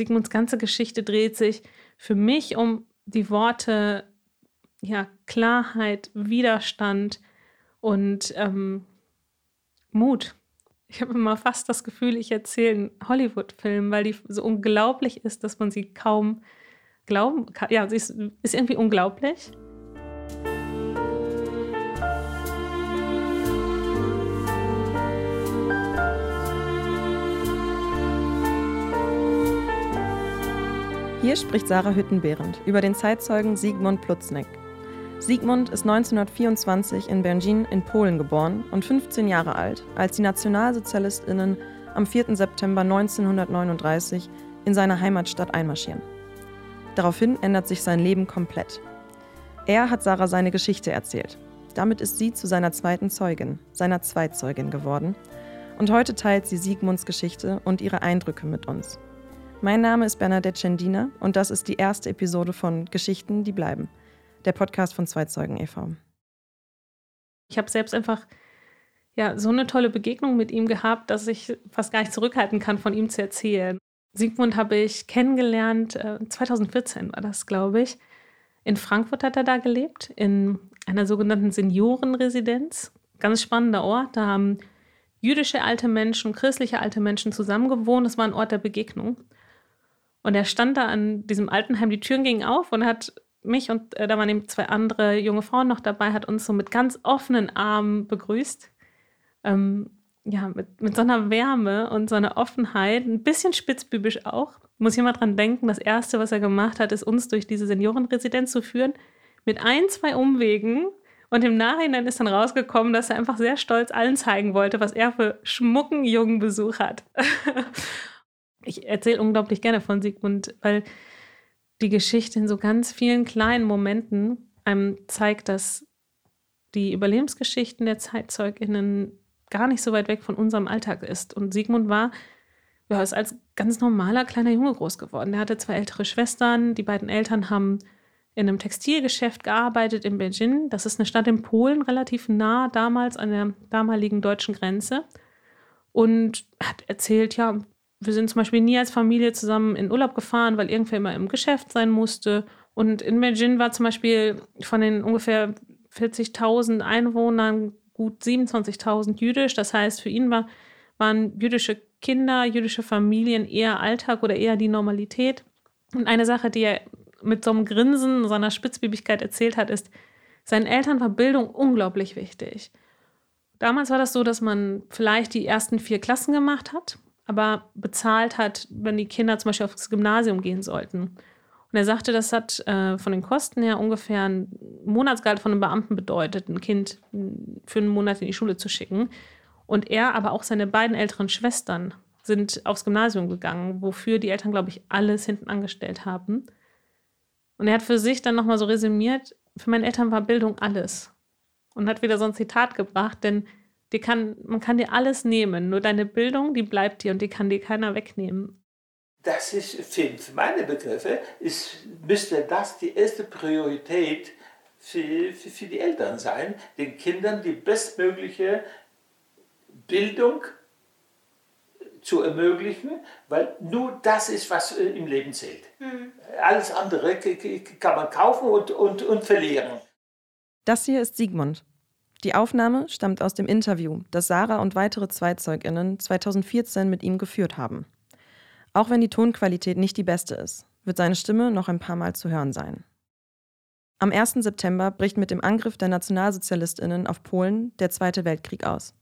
Sigmunds ganze Geschichte dreht sich für mich um die Worte ja, Klarheit, Widerstand und ähm, Mut. Ich habe immer fast das Gefühl, ich erzähle einen Hollywood-Film, weil die so unglaublich ist, dass man sie kaum glauben kann. Ja, sie ist, ist irgendwie unglaublich. Hier spricht Sarah Hüttenbehrend über den Zeitzeugen Sigmund Plutznik. Sigmund ist 1924 in Bergin in Polen geboren und 15 Jahre alt, als die Nationalsozialistinnen am 4. September 1939 in seine Heimatstadt einmarschieren. Daraufhin ändert sich sein Leben komplett. Er hat Sarah seine Geschichte erzählt. Damit ist sie zu seiner zweiten Zeugin, seiner Zweitzeugin geworden. Und heute teilt sie Sigmunds Geschichte und ihre Eindrücke mit uns. Mein Name ist Bernadette Cendina und das ist die erste Episode von Geschichten, die bleiben, der Podcast von Zweizeugen e.V. Ich habe selbst einfach ja, so eine tolle Begegnung mit ihm gehabt, dass ich fast gar nicht zurückhalten kann, von ihm zu erzählen. Sigmund habe ich kennengelernt, 2014 äh, war das, glaube ich. In Frankfurt hat er da gelebt, in einer sogenannten Seniorenresidenz. Ganz spannender Ort. Da haben jüdische alte Menschen, christliche alte Menschen zusammengewohnt. Das war ein Ort der Begegnung. Und er stand da an diesem Altenheim, die Türen gingen auf und hat mich und äh, da waren eben zwei andere junge Frauen noch dabei, hat uns so mit ganz offenen Armen begrüßt. Ähm, ja, mit, mit so einer Wärme und so einer Offenheit, ein bisschen spitzbübisch auch. Muss ich mal dran denken, das Erste, was er gemacht hat, ist uns durch diese Seniorenresidenz zu führen, mit ein, zwei Umwegen. Und im Nachhinein ist dann rausgekommen, dass er einfach sehr stolz allen zeigen wollte, was er für schmucken jungen Besuch hat. ich erzähle unglaublich gerne von Sigmund, weil die Geschichte in so ganz vielen kleinen Momenten einem zeigt, dass die Überlebensgeschichten der ZeitzeugInnen gar nicht so weit weg von unserem Alltag ist. Und Sigmund war, ja, ist als ganz normaler kleiner Junge groß geworden. Er hatte zwei ältere Schwestern. Die beiden Eltern haben in einem Textilgeschäft gearbeitet in Beijing. Das ist eine Stadt in Polen, relativ nah damals an der damaligen deutschen Grenze. Und hat erzählt, ja, wir sind zum Beispiel nie als Familie zusammen in Urlaub gefahren, weil irgendwer immer im Geschäft sein musste. Und in Beijing war zum Beispiel von den ungefähr 40.000 Einwohnern gut 27.000 jüdisch. Das heißt, für ihn war, waren jüdische Kinder, jüdische Familien eher Alltag oder eher die Normalität. Und eine Sache, die er mit so einem Grinsen, seiner Spitzbübigkeit erzählt hat, ist, seinen Eltern war Bildung unglaublich wichtig. Damals war das so, dass man vielleicht die ersten vier Klassen gemacht hat aber bezahlt hat, wenn die Kinder zum Beispiel aufs Gymnasium gehen sollten. Und er sagte, das hat äh, von den Kosten her ungefähr ein Monatsgehalt von einem Beamten bedeutet, ein Kind für einen Monat in die Schule zu schicken. Und er, aber auch seine beiden älteren Schwestern sind aufs Gymnasium gegangen, wofür die Eltern, glaube ich, alles hinten angestellt haben. Und er hat für sich dann nochmal so resümiert, für meine Eltern war Bildung alles. Und hat wieder so ein Zitat gebracht, denn Dir kann, man kann dir alles nehmen, nur deine Bildung, die bleibt dir und die kann dir keiner wegnehmen. Das ist, für meine Begriffe, ist, müsste das die erste Priorität für, für, für die Eltern sein, den Kindern die bestmögliche Bildung zu ermöglichen, weil nur das ist, was äh, im Leben zählt. Mhm. Alles andere kann man kaufen und, und, und verlieren. Das hier ist Sigmund, die Aufnahme stammt aus dem Interview, das Sarah und weitere Zweizeuginnen 2014 mit ihm geführt haben. Auch wenn die Tonqualität nicht die beste ist, wird seine Stimme noch ein paar Mal zu hören sein. Am 1. September bricht mit dem Angriff der Nationalsozialistinnen auf Polen der Zweite Weltkrieg aus.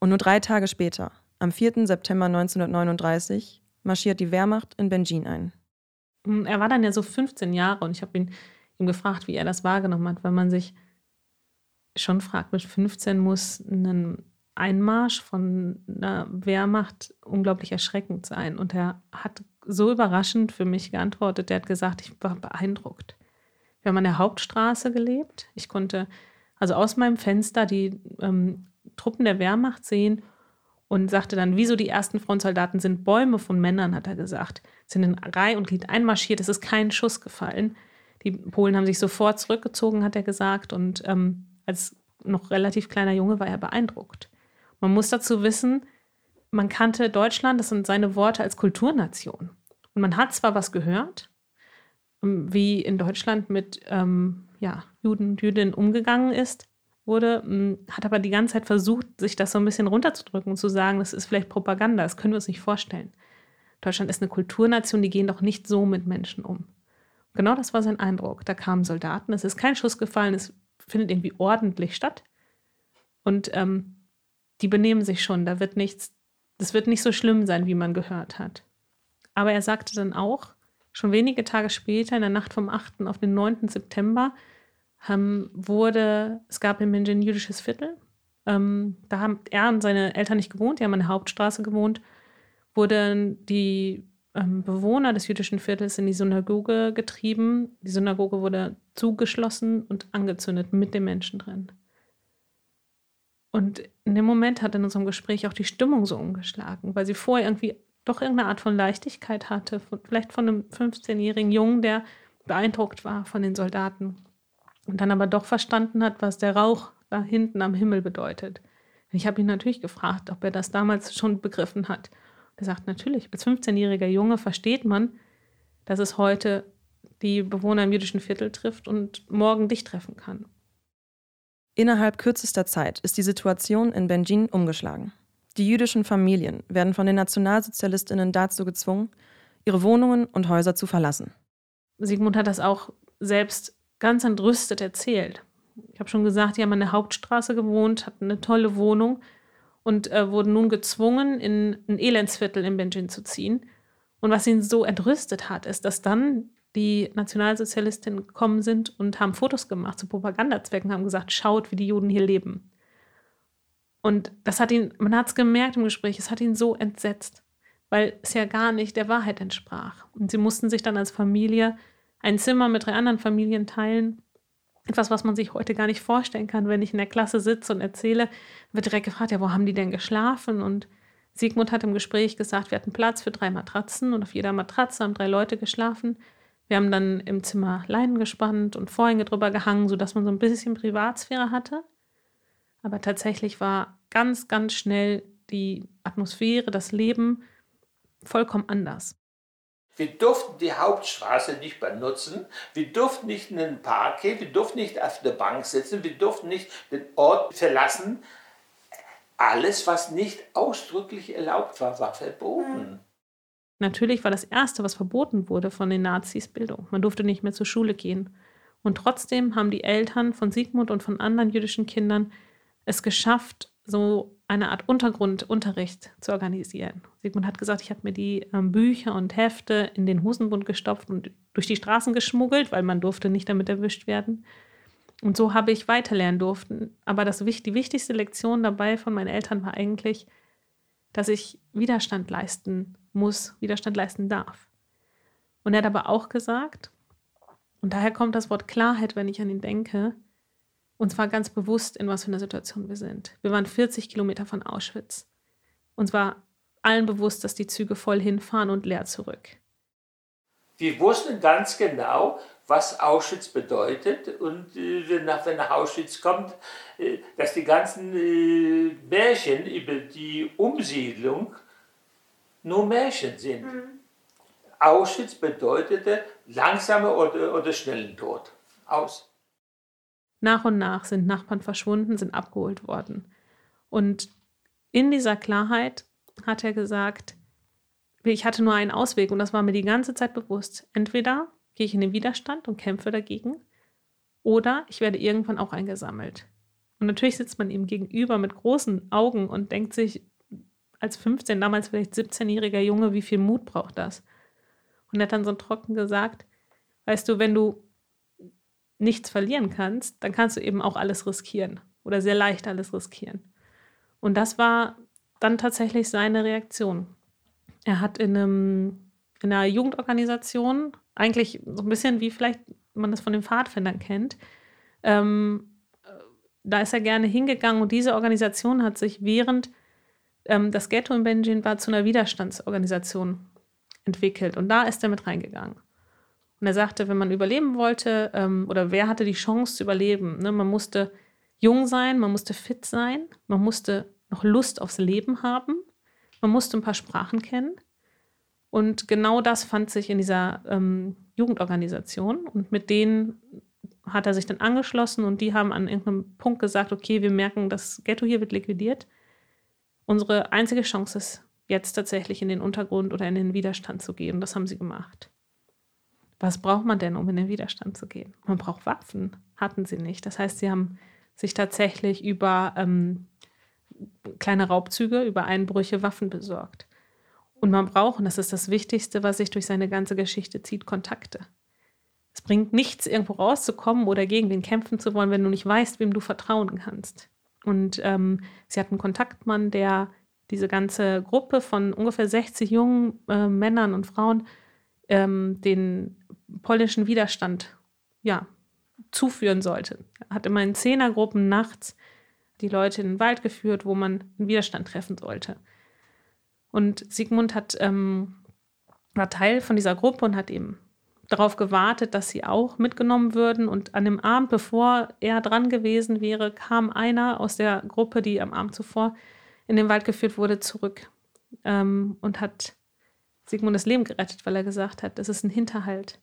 Und nur drei Tage später, am 4. September 1939, marschiert die Wehrmacht in Bengin ein. Er war dann ja so 15 Jahre und ich habe ihn ihm gefragt, wie er das wahrgenommen hat, weil man sich schon fragt, mit 15 muss ein Einmarsch von einer Wehrmacht unglaublich erschreckend sein. Und er hat so überraschend für mich geantwortet. Er hat gesagt, ich war beeindruckt. Wir haben an der Hauptstraße gelebt. Ich konnte also aus meinem Fenster die ähm, Truppen der Wehrmacht sehen und sagte dann, wieso die ersten Frontsoldaten sind Bäume von Männern, hat er gesagt, sind in Reihe und Glied einmarschiert. Es ist kein Schuss gefallen. Die Polen haben sich sofort zurückgezogen, hat er gesagt. Und ähm, als noch relativ kleiner Junge war er beeindruckt. Man muss dazu wissen, man kannte Deutschland, das sind seine Worte, als Kulturnation. Und man hat zwar was gehört, ähm, wie in Deutschland mit ähm, ja, Juden und Jüdinnen umgegangen ist, wurde, ähm, hat aber die ganze Zeit versucht, sich das so ein bisschen runterzudrücken und zu sagen, das ist vielleicht Propaganda, das können wir uns nicht vorstellen. Deutschland ist eine Kulturnation, die gehen doch nicht so mit Menschen um. Genau das war sein Eindruck. Da kamen Soldaten, es ist kein Schuss gefallen, es findet irgendwie ordentlich statt. Und ähm, die benehmen sich schon, da wird nichts, das wird nicht so schlimm sein, wie man gehört hat. Aber er sagte dann auch, schon wenige Tage später, in der Nacht vom 8. auf den 9. September, ähm, wurde, es gab in München ein jüdisches Viertel. Ähm, da haben er und seine Eltern nicht gewohnt, die haben an der Hauptstraße gewohnt, wurden die ähm, Bewohner des jüdischen Viertels in die Synagoge getrieben. Die Synagoge wurde zugeschlossen und angezündet mit den Menschen drin. Und in dem Moment hat in unserem Gespräch auch die Stimmung so umgeschlagen, weil sie vorher irgendwie doch irgendeine Art von Leichtigkeit hatte, von, vielleicht von einem 15-jährigen Jungen, der beeindruckt war von den Soldaten und dann aber doch verstanden hat, was der Rauch da hinten am Himmel bedeutet. Ich habe ihn natürlich gefragt, ob er das damals schon begriffen hat. Er sagt, natürlich, als 15-jähriger Junge versteht man, dass es heute die Bewohner im jüdischen Viertel trifft und morgen dich treffen kann. Innerhalb kürzester Zeit ist die Situation in Benjin umgeschlagen. Die jüdischen Familien werden von den Nationalsozialistinnen dazu gezwungen, ihre Wohnungen und Häuser zu verlassen. Sigmund hat das auch selbst ganz entrüstet erzählt. Ich habe schon gesagt, die haben an der Hauptstraße gewohnt, hatten eine tolle Wohnung und äh, wurden nun gezwungen, in ein Elendsviertel in Benjin zu ziehen. Und was ihn so entrüstet hat, ist, dass dann die Nationalsozialistinnen gekommen sind und haben Fotos gemacht zu Propagandazwecken, haben gesagt, schaut, wie die Juden hier leben. Und das hat ihn, man hat es gemerkt im Gespräch, es hat ihn so entsetzt, weil es ja gar nicht der Wahrheit entsprach. Und sie mussten sich dann als Familie ein Zimmer mit drei anderen Familien teilen. Etwas, was man sich heute gar nicht vorstellen kann, wenn ich in der Klasse sitze und erzähle, wird direkt gefragt, ja, wo haben die denn geschlafen? Und Sigmund hat im Gespräch gesagt, wir hatten Platz für drei Matratzen und auf jeder Matratze haben drei Leute geschlafen. Wir haben dann im Zimmer Leinen gespannt und Vorhänge drüber gehangen, sodass man so ein bisschen Privatsphäre hatte. Aber tatsächlich war ganz, ganz schnell die Atmosphäre, das Leben vollkommen anders. Wir durften die Hauptstraße nicht benutzen, wir durften nicht in den Park gehen, wir durften nicht auf der Bank sitzen, wir durften nicht den Ort verlassen. Alles, was nicht ausdrücklich erlaubt war, war verboten. Natürlich war das Erste, was verboten wurde von den Nazis, Bildung. Man durfte nicht mehr zur Schule gehen. Und trotzdem haben die Eltern von Sigmund und von anderen jüdischen Kindern es geschafft, so eine Art Untergrundunterricht zu organisieren. Sigmund hat gesagt, ich habe mir die ähm, Bücher und Hefte in den Hosenbund gestopft und durch die Straßen geschmuggelt, weil man durfte nicht damit erwischt werden. Und so habe ich weiterlernen durften. Aber das, die wichtigste Lektion dabei von meinen Eltern war eigentlich, dass ich Widerstand leisten muss, Widerstand leisten darf. Und er hat aber auch gesagt, und daher kommt das Wort Klarheit, wenn ich an ihn denke, uns war ganz bewusst, in was für einer Situation wir sind. Wir waren 40 Kilometer von Auschwitz. Uns war allen bewusst, dass die Züge voll hinfahren und leer zurück. Wir wussten ganz genau, was Auschwitz bedeutet und äh, wenn, nach, wenn nach Auschwitz kommt, äh, dass die ganzen äh, Märchen über die Umsiedlung nur Märchen sind. Mhm. Auschwitz bedeutete langsamer oder, oder schnellen Tod. Aus. Nach und nach sind Nachbarn verschwunden, sind abgeholt worden. Und in dieser Klarheit hat er gesagt, ich hatte nur einen Ausweg und das war mir die ganze Zeit bewusst. Entweder gehe ich in den Widerstand und kämpfe dagegen oder ich werde irgendwann auch eingesammelt. Und natürlich sitzt man ihm gegenüber mit großen Augen und denkt sich, als 15, damals vielleicht 17-jähriger Junge, wie viel Mut braucht das? Und er hat dann so trocken gesagt, weißt du, wenn du nichts verlieren kannst, dann kannst du eben auch alles riskieren oder sehr leicht alles riskieren. Und das war dann tatsächlich seine Reaktion. Er hat in, einem, in einer Jugendorganisation, eigentlich so ein bisschen wie vielleicht man das von den Pfadfindern kennt, ähm, da ist er gerne hingegangen und diese Organisation hat sich während ähm, das Ghetto in Benjin war zu einer Widerstandsorganisation entwickelt und da ist er mit reingegangen. Und er sagte, wenn man überleben wollte, ähm, oder wer hatte die Chance zu überleben, ne? man musste jung sein, man musste fit sein, man musste noch Lust aufs Leben haben, man musste ein paar Sprachen kennen Und genau das fand sich in dieser ähm, Jugendorganisation. Und mit denen hat er sich dann angeschlossen und die haben an irgendeinem Punkt gesagt, okay, wir merken, das Ghetto hier wird liquidiert. Unsere einzige Chance ist jetzt tatsächlich in den Untergrund oder in den Widerstand zu gehen. Das haben sie gemacht. Was braucht man denn, um in den Widerstand zu gehen? Man braucht Waffen. Hatten sie nicht. Das heißt, sie haben sich tatsächlich über ähm, kleine Raubzüge, über Einbrüche Waffen besorgt. Und man braucht, und das ist das Wichtigste, was sich durch seine ganze Geschichte zieht, Kontakte. Es bringt nichts, irgendwo rauszukommen oder gegen den kämpfen zu wollen, wenn du nicht weißt, wem du vertrauen kannst. Und ähm, sie hat einen Kontaktmann, der diese ganze Gruppe von ungefähr 60 jungen äh, Männern und Frauen ähm, den polnischen Widerstand ja, zuführen sollte. Er hat immer in Zehnergruppen nachts die Leute in den Wald geführt, wo man einen Widerstand treffen sollte. Und Sigmund hat, ähm, war Teil von dieser Gruppe und hat eben darauf gewartet, dass sie auch mitgenommen würden. Und an dem Abend, bevor er dran gewesen wäre, kam einer aus der Gruppe, die am Abend zuvor in den Wald geführt wurde, zurück ähm, und hat Sigmund das Leben gerettet, weil er gesagt hat, das ist ein Hinterhalt.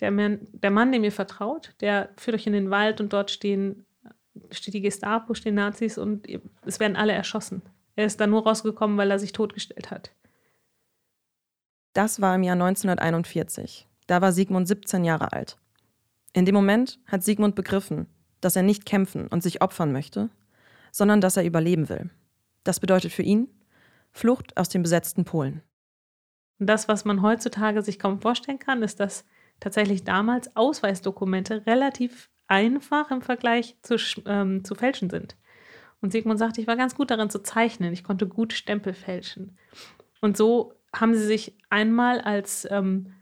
Der, Mann, der Mann, dem ihr vertraut, der führt euch in den Wald und dort stehen, steht die Gestapo, stehen Nazis und es werden alle erschossen. Er ist da nur rausgekommen, weil er sich totgestellt hat. Das war im Jahr 1941. Da war Sigmund 17 Jahre alt. In dem Moment hat Sigmund begriffen, dass er nicht kämpfen und sich opfern möchte, sondern dass er überleben will. Das bedeutet für ihn Flucht aus dem besetzten Polen. Und das, was man heutzutage sich kaum vorstellen kann, ist, dass tatsächlich damals Ausweisdokumente relativ einfach im Vergleich zu, ähm, zu fälschen sind. Und Sigmund sagte, ich war ganz gut darin zu zeichnen. Ich konnte gut Stempel fälschen. Und so haben sie sich einmal als ähm,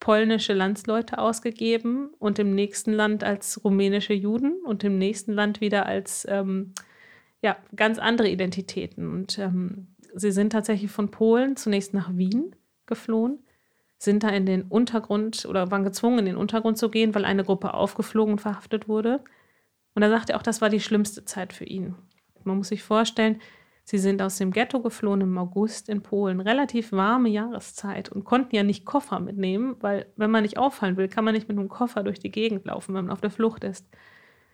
polnische Landsleute ausgegeben und im nächsten Land als rumänische Juden und im nächsten Land wieder als ähm, ja, ganz andere Identitäten. Und ähm, sie sind tatsächlich von Polen zunächst nach Wien geflohen, sind da in den Untergrund oder waren gezwungen, in den Untergrund zu gehen, weil eine Gruppe aufgeflogen und verhaftet wurde. Und er sagte auch, das war die schlimmste Zeit für ihn. Man muss sich vorstellen, Sie sind aus dem Ghetto geflohen im August in Polen, relativ warme Jahreszeit und konnten ja nicht Koffer mitnehmen, weil wenn man nicht auffallen will, kann man nicht mit einem Koffer durch die Gegend laufen, wenn man auf der Flucht ist.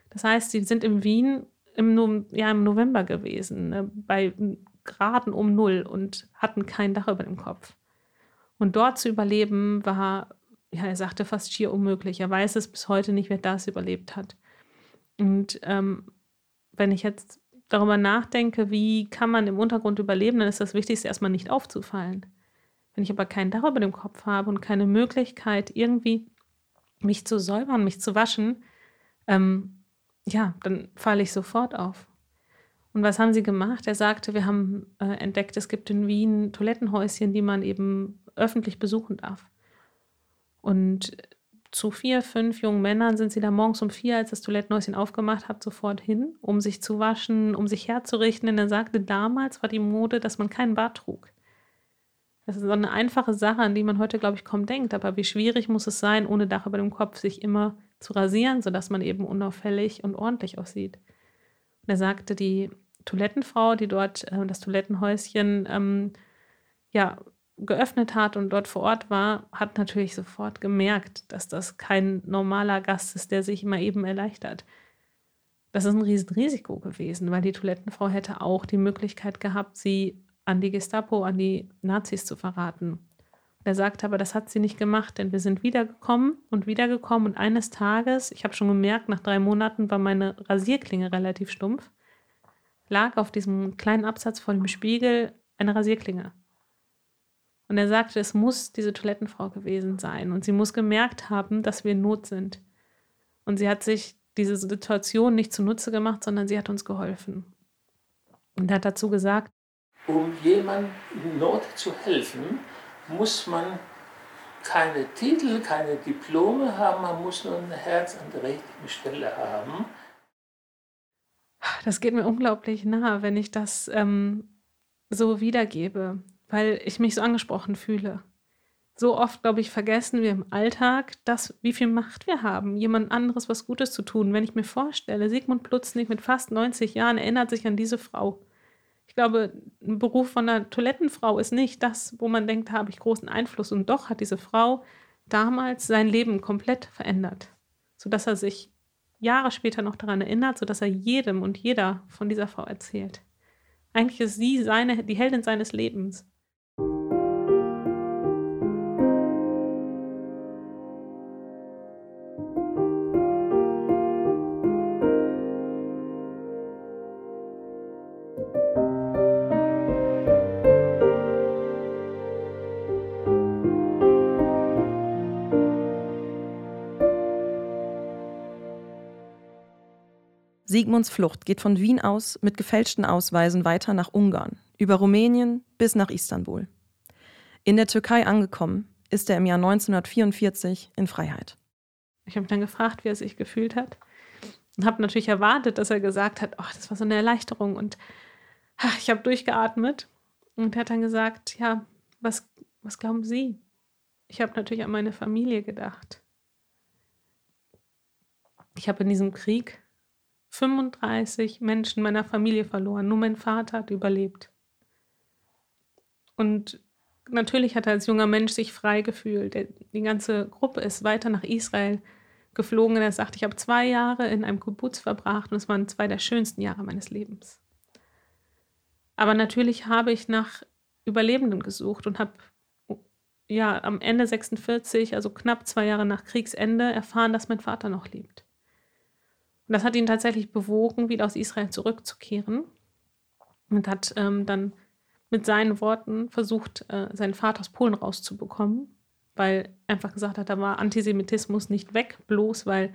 Das heißt, sie sind in Wien im, ja, im November gewesen, ne, bei Graden um Null und hatten kein Dach über dem Kopf. Und dort zu überleben war, ja, er sagte fast schier unmöglich. Er weiß es bis heute nicht, wer das überlebt hat. Und ähm, wenn ich jetzt darüber nachdenke, wie kann man im Untergrund überleben, dann ist das Wichtigste erstmal nicht aufzufallen. Wenn ich aber kein Dach über dem Kopf habe und keine Möglichkeit, irgendwie mich zu säubern, mich zu waschen, ähm, ja, dann falle ich sofort auf. Und was haben sie gemacht? Er sagte, wir haben äh, entdeckt, es gibt in Wien Toilettenhäuschen, die man eben öffentlich besuchen darf. Und zu vier, fünf jungen Männern sind sie da morgens um vier, als das Toilettenhäuschen aufgemacht hat, sofort hin, um sich zu waschen, um sich herzurichten. Denn er sagte, damals war die Mode, dass man keinen Bart trug. Das ist so eine einfache Sache, an die man heute, glaube ich, kaum denkt. Aber wie schwierig muss es sein, ohne Dach über dem Kopf sich immer zu rasieren, sodass man eben unauffällig und ordentlich aussieht. Und er sagte, die Toilettenfrau, die dort äh, das Toilettenhäuschen ähm, ja, geöffnet hat und dort vor Ort war, hat natürlich sofort gemerkt, dass das kein normaler Gast ist, der sich mal eben erleichtert. Das ist ein Riesenrisiko gewesen, weil die Toilettenfrau hätte auch die Möglichkeit gehabt, sie an die Gestapo, an die Nazis zu verraten. Er sagte aber, das hat sie nicht gemacht, denn wir sind wiedergekommen und wiedergekommen und eines Tages, ich habe schon gemerkt, nach drei Monaten war meine Rasierklinge relativ stumpf, lag auf diesem kleinen Absatz vor dem Spiegel eine Rasierklinge. Und er sagte, es muss diese Toilettenfrau gewesen sein. Und sie muss gemerkt haben, dass wir in Not sind. Und sie hat sich diese Situation nicht zunutze gemacht, sondern sie hat uns geholfen. Und er hat dazu gesagt, um jemandem in Not zu helfen, muss man keine Titel, keine Diplome haben, man muss nur ein Herz an der richtigen Stelle haben. Das geht mir unglaublich nahe, wenn ich das ähm, so wiedergebe weil ich mich so angesprochen fühle. So oft, glaube ich, vergessen wir im Alltag, dass, wie viel Macht wir haben, jemand anderes was Gutes zu tun. Wenn ich mir vorstelle, Sigmund Plutznig mit fast 90 Jahren erinnert sich an diese Frau. Ich glaube, ein Beruf von einer Toilettenfrau ist nicht das, wo man denkt, da habe ich großen Einfluss. Und doch hat diese Frau damals sein Leben komplett verändert, sodass er sich Jahre später noch daran erinnert, sodass er jedem und jeder von dieser Frau erzählt. Eigentlich ist sie seine, die Heldin seines Lebens. Sigmunds Flucht geht von Wien aus mit gefälschten Ausweisen weiter nach Ungarn, über Rumänien bis nach Istanbul. In der Türkei angekommen, ist er im Jahr 1944 in Freiheit. Ich habe mich dann gefragt, wie er sich gefühlt hat und habe natürlich erwartet, dass er gesagt hat, oh, das war so eine Erleichterung und ach, ich habe durchgeatmet und er hat dann gesagt, ja, was, was glauben Sie? Ich habe natürlich an meine Familie gedacht. Ich habe in diesem Krieg 35 Menschen meiner Familie verloren. Nur mein Vater hat überlebt. Und natürlich hat er als junger Mensch sich frei gefühlt. Die ganze Gruppe ist weiter nach Israel geflogen. Er sagt, ich habe zwei Jahre in einem Kibbutz verbracht und es waren zwei der schönsten Jahre meines Lebens. Aber natürlich habe ich nach Überlebenden gesucht und habe ja am Ende 46, also knapp zwei Jahre nach Kriegsende, erfahren, dass mein Vater noch lebt. Und das hat ihn tatsächlich bewogen, wieder aus Israel zurückzukehren und hat ähm, dann mit seinen Worten versucht, äh, seinen Vater aus Polen rauszubekommen, weil er einfach gesagt hat, da war Antisemitismus nicht weg, bloß weil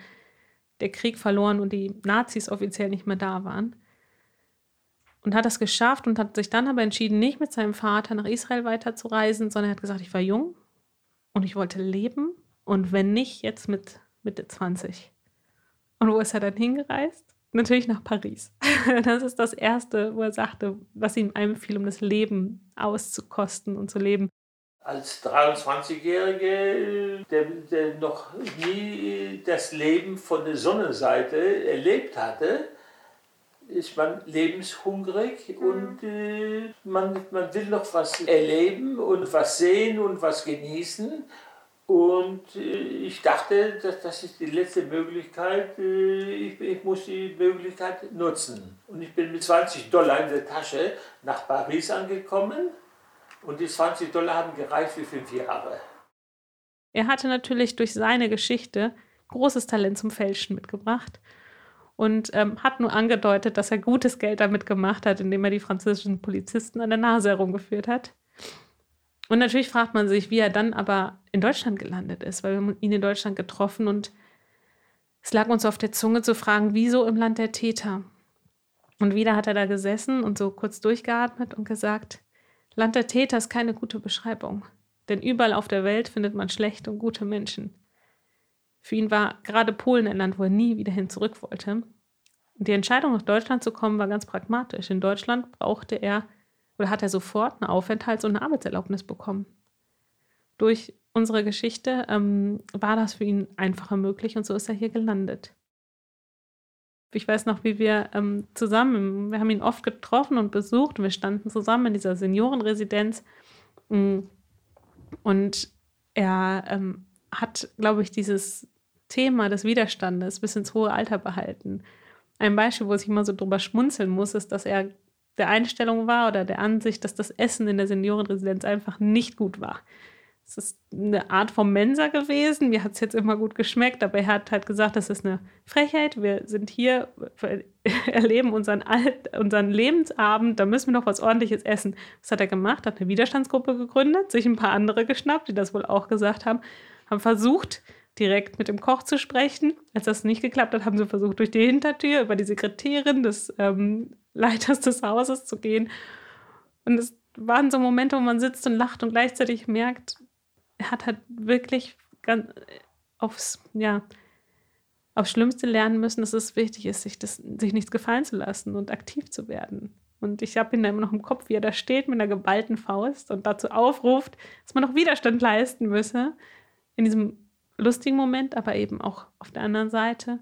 der Krieg verloren und die Nazis offiziell nicht mehr da waren. Und hat das geschafft und hat sich dann aber entschieden, nicht mit seinem Vater nach Israel weiterzureisen, sondern er hat gesagt, ich war jung und ich wollte leben und wenn nicht, jetzt mit Mitte 20. Und wo ist er dann hingereist? Natürlich nach Paris. Das ist das Erste, wo er sagte, was ihm einfiel, um das Leben auszukosten und zu leben. Als 23-Jährige, der, der noch nie das Leben von der Sonnenseite erlebt hatte, ist man lebenshungrig mhm. und äh, man, man will noch was erleben und was sehen und was genießen. Und äh, ich dachte, dass das ist die letzte Möglichkeit, äh, ich, ich muss die Möglichkeit nutzen. Und ich bin mit 20 Dollar in der Tasche nach Paris angekommen und die 20 Dollar haben gereicht für fünf Jahre. Er hatte natürlich durch seine Geschichte großes Talent zum Fälschen mitgebracht und ähm, hat nur angedeutet, dass er gutes Geld damit gemacht hat, indem er die französischen Polizisten an der Nase herumgeführt hat. Und natürlich fragt man sich, wie er dann aber in Deutschland gelandet ist, weil wir haben ihn in Deutschland getroffen und es lag uns auf der Zunge zu fragen, wieso im Land der Täter? Und wieder hat er da gesessen und so kurz durchgeatmet und gesagt, Land der Täter ist keine gute Beschreibung, denn überall auf der Welt findet man schlechte und gute Menschen. Für ihn war gerade Polen ein Land, wo er nie wieder hin zurück wollte. Und die Entscheidung, nach Deutschland zu kommen, war ganz pragmatisch. In Deutschland brauchte er oder hat er sofort eine Aufenthalts- und eine Arbeitserlaubnis bekommen. Durch unsere Geschichte ähm, war das für ihn einfacher möglich und so ist er hier gelandet. Ich weiß noch, wie wir ähm, zusammen, wir haben ihn oft getroffen und besucht und wir standen zusammen in dieser Seniorenresidenz mm, und er ähm, hat, glaube ich, dieses Thema des Widerstandes bis ins hohe Alter behalten. Ein Beispiel, wo ich immer so drüber schmunzeln muss, ist, dass er der Einstellung war oder der Ansicht, dass das Essen in der Seniorenresidenz einfach nicht gut war. Es ist eine Art von Mensa gewesen. Mir hat es jetzt immer gut geschmeckt, aber er hat halt gesagt, das ist eine Frechheit. Wir sind hier, erleben unseren, Alt, unseren Lebensabend, da müssen wir noch was Ordentliches essen. Was hat er gemacht? Hat eine Widerstandsgruppe gegründet, sich ein paar andere geschnappt, die das wohl auch gesagt haben, haben versucht, direkt mit dem Koch zu sprechen. Als das nicht geklappt hat, haben sie versucht, durch die Hintertür über die Sekretärin des ähm, Leiters des Hauses zu gehen. Und es waren so Momente, wo man sitzt und lacht und gleichzeitig merkt, er hat halt wirklich ganz aufs, ja, aufs Schlimmste lernen müssen, dass es wichtig ist, sich, das, sich nichts gefallen zu lassen und aktiv zu werden. Und ich habe ihn da immer noch im Kopf, wie er da steht mit einer geballten Faust und dazu aufruft, dass man noch Widerstand leisten müsse. In diesem lustigen Moment, aber eben auch auf der anderen Seite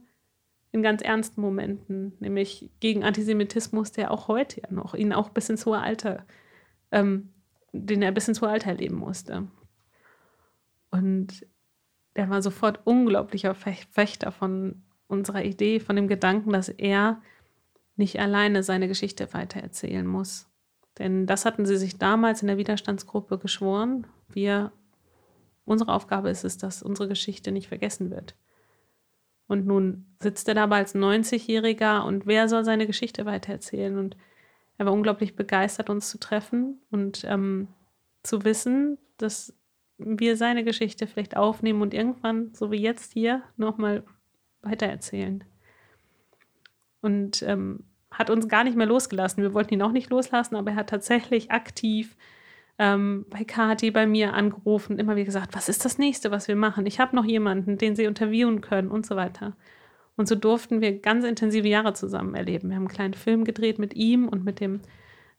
in ganz ernsten Momenten, nämlich gegen Antisemitismus, der auch heute ja noch, ihn auch bis ins hohe Alter, ähm, den er bis ins hohe Alter erleben musste. Und er war sofort unglaublicher Fechter von unserer Idee, von dem Gedanken, dass er nicht alleine seine Geschichte weitererzählen muss. Denn das hatten sie sich damals in der Widerstandsgruppe geschworen. Wir, unsere Aufgabe ist es, dass unsere Geschichte nicht vergessen wird. Und nun sitzt er dabei als 90-Jähriger und wer soll seine Geschichte weitererzählen? Und er war unglaublich begeistert, uns zu treffen und ähm, zu wissen, dass wir seine Geschichte vielleicht aufnehmen und irgendwann, so wie jetzt hier, nochmal weitererzählen. Und ähm, hat uns gar nicht mehr losgelassen. Wir wollten ihn auch nicht loslassen, aber er hat tatsächlich aktiv ähm, bei Kati, bei mir angerufen, immer wieder gesagt, was ist das nächste, was wir machen? Ich habe noch jemanden, den sie interviewen können und so weiter. Und so durften wir ganz intensive Jahre zusammen erleben. Wir haben einen kleinen Film gedreht mit ihm und mit dem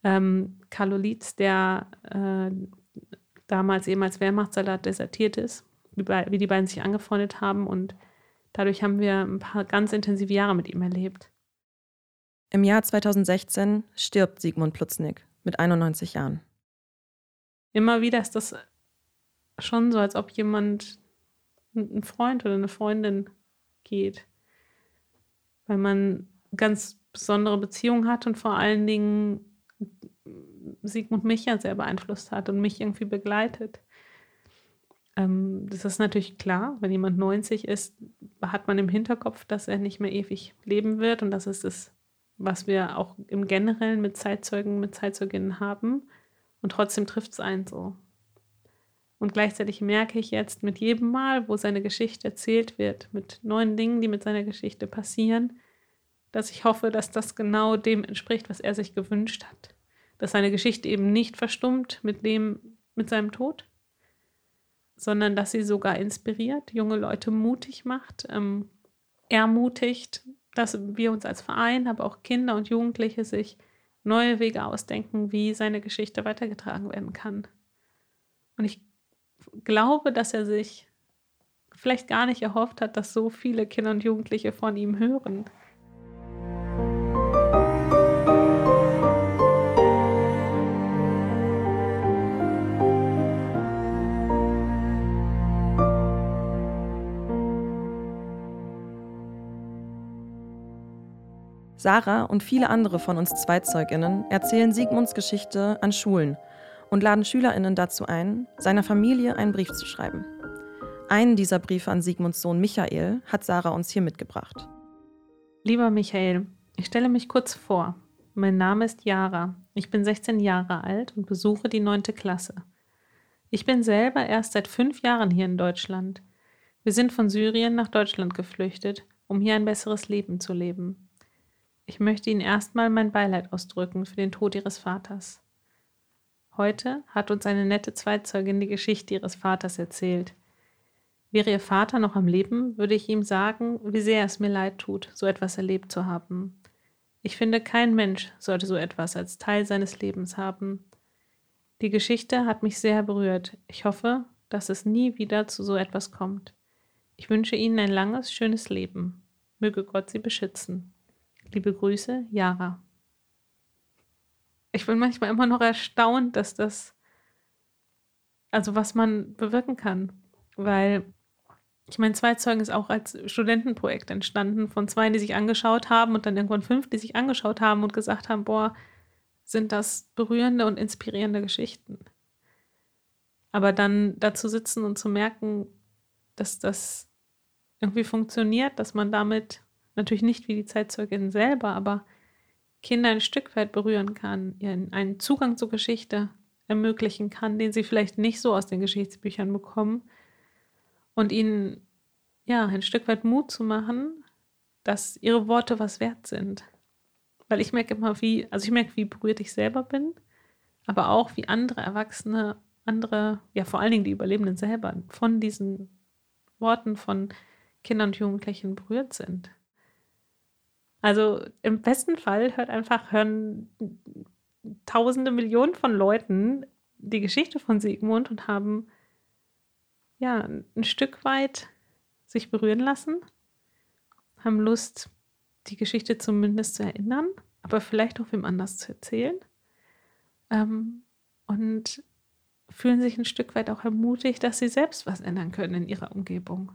ähm, Carlo Lietz, der äh, damals eben als Wehrmachtssalat desertiert ist, wie, bei, wie die beiden sich angefreundet haben. Und dadurch haben wir ein paar ganz intensive Jahre mit ihm erlebt. Im Jahr 2016 stirbt Sigmund Plutznig mit 91 Jahren immer wieder ist das schon so, als ob jemand, ein Freund oder eine Freundin geht. Weil man ganz besondere Beziehungen hat und vor allen Dingen Sigmund mich ja sehr beeinflusst hat und mich irgendwie begleitet. Ähm, das ist natürlich klar, wenn jemand 90 ist, hat man im Hinterkopf, dass er nicht mehr ewig leben wird und das ist es, was wir auch im Generellen mit Zeitzeugen, mit Zeitzeuginnen haben. Und trotzdem trifft es einen so. Und gleichzeitig merke ich jetzt mit jedem Mal, wo seine Geschichte erzählt wird, mit neuen Dingen, die mit seiner Geschichte passieren, dass ich hoffe, dass das genau dem entspricht, was er sich gewünscht hat. Dass seine Geschichte eben nicht verstummt mit dem, mit seinem Tod, sondern dass sie sogar inspiriert, junge Leute mutig macht, ähm, ermutigt, dass wir uns als Verein, aber auch Kinder und Jugendliche sich neue Wege ausdenken, wie seine Geschichte weitergetragen werden kann. Und ich glaube, dass er sich vielleicht gar nicht erhofft hat, dass so viele Kinder und Jugendliche von ihm hören. Sarah und viele andere von uns Zweitzeuginnen erzählen Sigmunds Geschichte an Schulen und laden Schülerinnen dazu ein, seiner Familie einen Brief zu schreiben. Einen dieser Briefe an Sigmunds Sohn Michael hat Sarah uns hier mitgebracht. Lieber Michael, ich stelle mich kurz vor. Mein Name ist Jara. Ich bin 16 Jahre alt und besuche die 9. Klasse. Ich bin selber erst seit fünf Jahren hier in Deutschland. Wir sind von Syrien nach Deutschland geflüchtet, um hier ein besseres Leben zu leben. Ich möchte Ihnen erstmal mein Beileid ausdrücken für den Tod Ihres Vaters. Heute hat uns eine nette Zweitzeugin die Geschichte Ihres Vaters erzählt. Wäre Ihr Vater noch am Leben, würde ich ihm sagen, wie sehr es mir leid tut, so etwas erlebt zu haben. Ich finde, kein Mensch sollte so etwas als Teil seines Lebens haben. Die Geschichte hat mich sehr berührt. Ich hoffe, dass es nie wieder zu so etwas kommt. Ich wünsche Ihnen ein langes, schönes Leben. Möge Gott Sie beschützen. Liebe Grüße, Jara. Ich bin manchmal immer noch erstaunt, dass das, also was man bewirken kann, weil ich meine, zwei Zeugen ist auch als Studentenprojekt entstanden von zwei, die sich angeschaut haben und dann irgendwann fünf, die sich angeschaut haben und gesagt haben, boah, sind das berührende und inspirierende Geschichten. Aber dann dazu sitzen und zu merken, dass das irgendwie funktioniert, dass man damit natürlich nicht wie die Zeitzeugin selber, aber Kinder ein Stück weit berühren kann, ihnen einen Zugang zur Geschichte ermöglichen kann, den sie vielleicht nicht so aus den Geschichtsbüchern bekommen und ihnen ja ein Stück weit Mut zu machen, dass ihre Worte was wert sind. Weil ich merke immer, wie, also ich merke, wie berührt ich selber bin, aber auch wie andere Erwachsene, andere, ja vor allen Dingen die Überlebenden selber, von diesen Worten von Kindern und Jugendlichen berührt sind. Also im besten Fall hört einfach, hören tausende Millionen von Leuten die Geschichte von Sigmund und haben ja ein Stück weit sich berühren lassen, haben Lust, die Geschichte zumindest zu erinnern, aber vielleicht auch wem anders zu erzählen. Ähm, und fühlen sich ein Stück weit auch ermutigt, dass sie selbst was ändern können in ihrer Umgebung.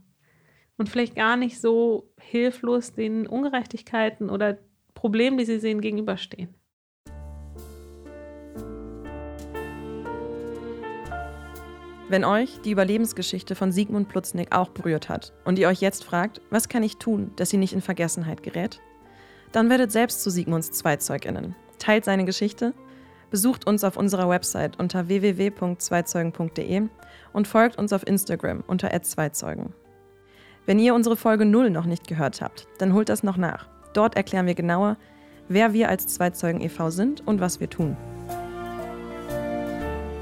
Und vielleicht gar nicht so hilflos den Ungerechtigkeiten oder Problemen, die sie sehen, gegenüberstehen. Wenn euch die Überlebensgeschichte von Sigmund Plutznik auch berührt hat und ihr euch jetzt fragt, was kann ich tun, dass sie nicht in Vergessenheit gerät, dann werdet selbst zu Sigmunds ZweizeugInnen. Teilt seine Geschichte, besucht uns auf unserer Website unter www.zweizeugen.de und folgt uns auf Instagram unter @zweizeugen. Wenn ihr unsere Folge 0 noch nicht gehört habt, dann holt das noch nach. Dort erklären wir genauer, wer wir als Zweizeugen e.V. sind und was wir tun.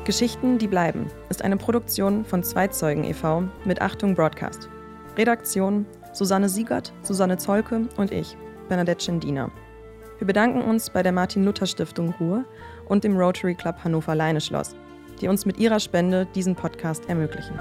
Geschichten, die bleiben, ist eine Produktion von Zweizeugen e.V. mit Achtung Broadcast. Redaktion Susanne Siegert, Susanne Zolke und ich, Bernadette Schendiner. Wir bedanken uns bei der Martin-Luther-Stiftung Ruhr und dem Rotary Club Hannover-Leineschloss, die uns mit ihrer Spende diesen Podcast ermöglichen.